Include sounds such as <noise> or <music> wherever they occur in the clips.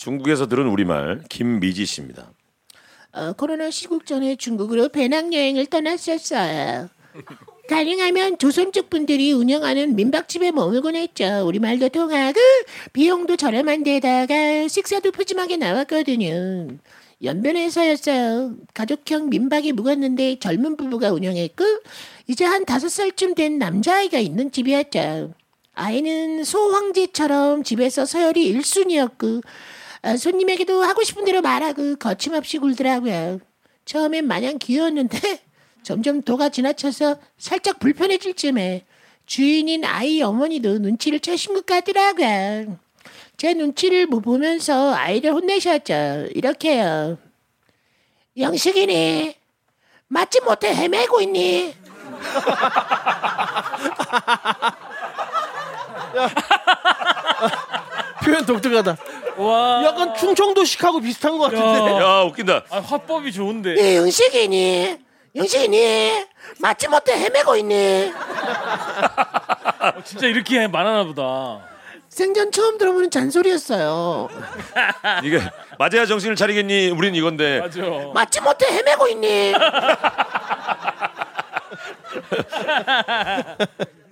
중국에서 들은 우리말 김미지 씨입니다. 어, 코로나 시국 전에 중국으로 배낭여행을 떠났었어요. 가능하면 조선족 분들이 운영하는 민박집에 머물곤 했죠. 우리말도 통하고 비용도 저렴한 데다가 식사도 푸짐하게 나왔거든요. 연변에서였어요. 가족형 민박에 묵었는데 젊은 부부가 운영했고 이제 한 다섯 살쯤 된 남자아이가 있는 집이었죠. 아이는 소황제처럼 집에서 서열이 일순위였고 아, 손님에게도 하고 싶은 대로 말하고 거침없이 굴더라고요. 처음엔 마냥 귀여웠는데 <laughs> 점점 도가 지나쳐서 살짝 불편해질 쯤에 주인인 아이 어머니도 눈치를 채신 것 같더라고요. 제 눈치를 못 보면서 아이를 혼내셨죠. 이렇게요. 영식이니 맞지 못해 헤매고 있니? <laughs> 표현 독특하다. 와. 약간 충청도식하고 비슷한 것 같은데. 야. 야 웃긴다. 아, 화법이 좋은데. 네, 영식이니? 영식이니? 맞지 못해 헤매고 있니? 어, 진짜 이렇게 말하나 보다. 생전 처음 들어보는 잔소리였어요. <laughs> 이게 맞아야 정신을 차리겠니? 우린 이건데. 맞아. 맞지 못해 헤매고 있니? <laughs>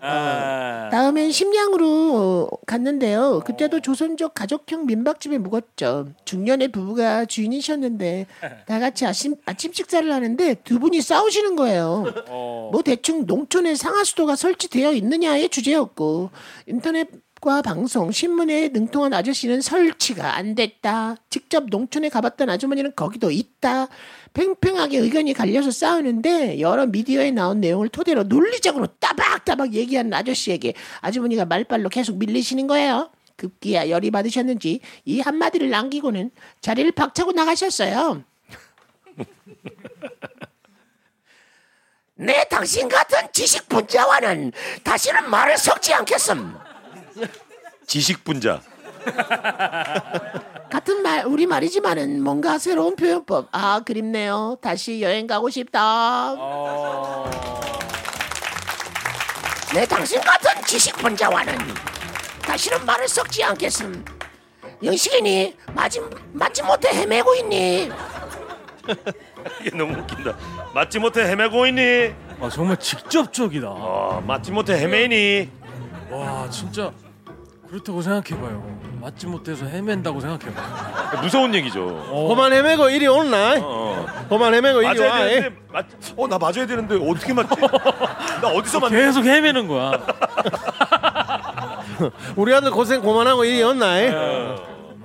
아. 다음엔 심양으로 갔는데요. 그때도 조선족 가족형 민박집에 묵었죠. 중년의 부부가 주인이셨는데 다 같이 아침, 아침 식사를 하는데 두 분이 싸우시는 거예요. 어. 뭐 대충 농촌에 상하수도가 설치되어 있느냐의 주제였고 인터넷 과 방송, 신문에 능통한 아저씨는 설치가 안 됐다. 직접 농촌에 가봤던 아주머니는 거기도 있다. 팽팽하게 의견이 갈려서 싸우는데 여러 미디어에 나온 내용을 토대로 논리적으로 따박따박 얘기하는 아저씨에게 아주머니가 말빨로 계속 밀리시는 거예요. 급기야 열이 받으셨는지 이 한마디를 남기고는 자리를 박차고 나가셨어요. <laughs> 내 당신 같은 지식 분자와는 다시는 말을 섞지 않겠음. 지식 분자. 같은 말 우리 말이지만은 뭔가 새로운 표현법. 아 그립네요. 다시 여행 가고 싶다. 어. 내 당신 같은 지식 분자와는 다시는 말을 섞지 않겠음. 영식이니 마지 맞지 못해 헤매고 있니? <laughs> 이게 너무 웃긴다. 맞지 못해 헤매고 있니? 아, 정말 직접적이다. 어, 맞지 못해 헤매니? 와, 진짜 그렇다고 생각해봐요. 맞지 못해서 헤맨다고 생각해봐요. 무서운 얘기죠. 어. 그만 헤매고 이리 온나. 어. 그만 헤매고 이리 맞아야 와. 예. 되는데 맞... 어나 맞아야 되는데 어떻게 맞지? <laughs> 나 어디서 맞? 계속 헤매는 거야. <laughs> 우리 아들 고생 그만하고 이리 온나. 예.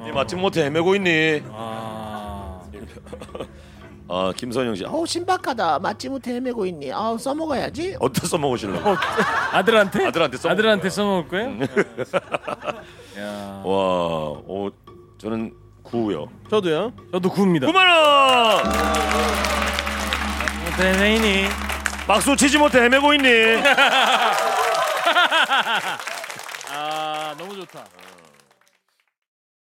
니 맞지 못해 헤매고 있니? 아. <laughs> 아 김선영 씨, 어, 신박하다. 맞지 못해 헤매고 있니? 아우 써먹어야지. 어디다 써먹으실래요? 아들한테? 아들한테 써먹- 아들한테 써먹을 거예요? <laughs> 야. 와, 어, 저는 구요. 저도요. 저도 구입니다. 9만 원. 대회인이 박수 치지 못해 헤매고 있니? <laughs> 아 너무 좋다.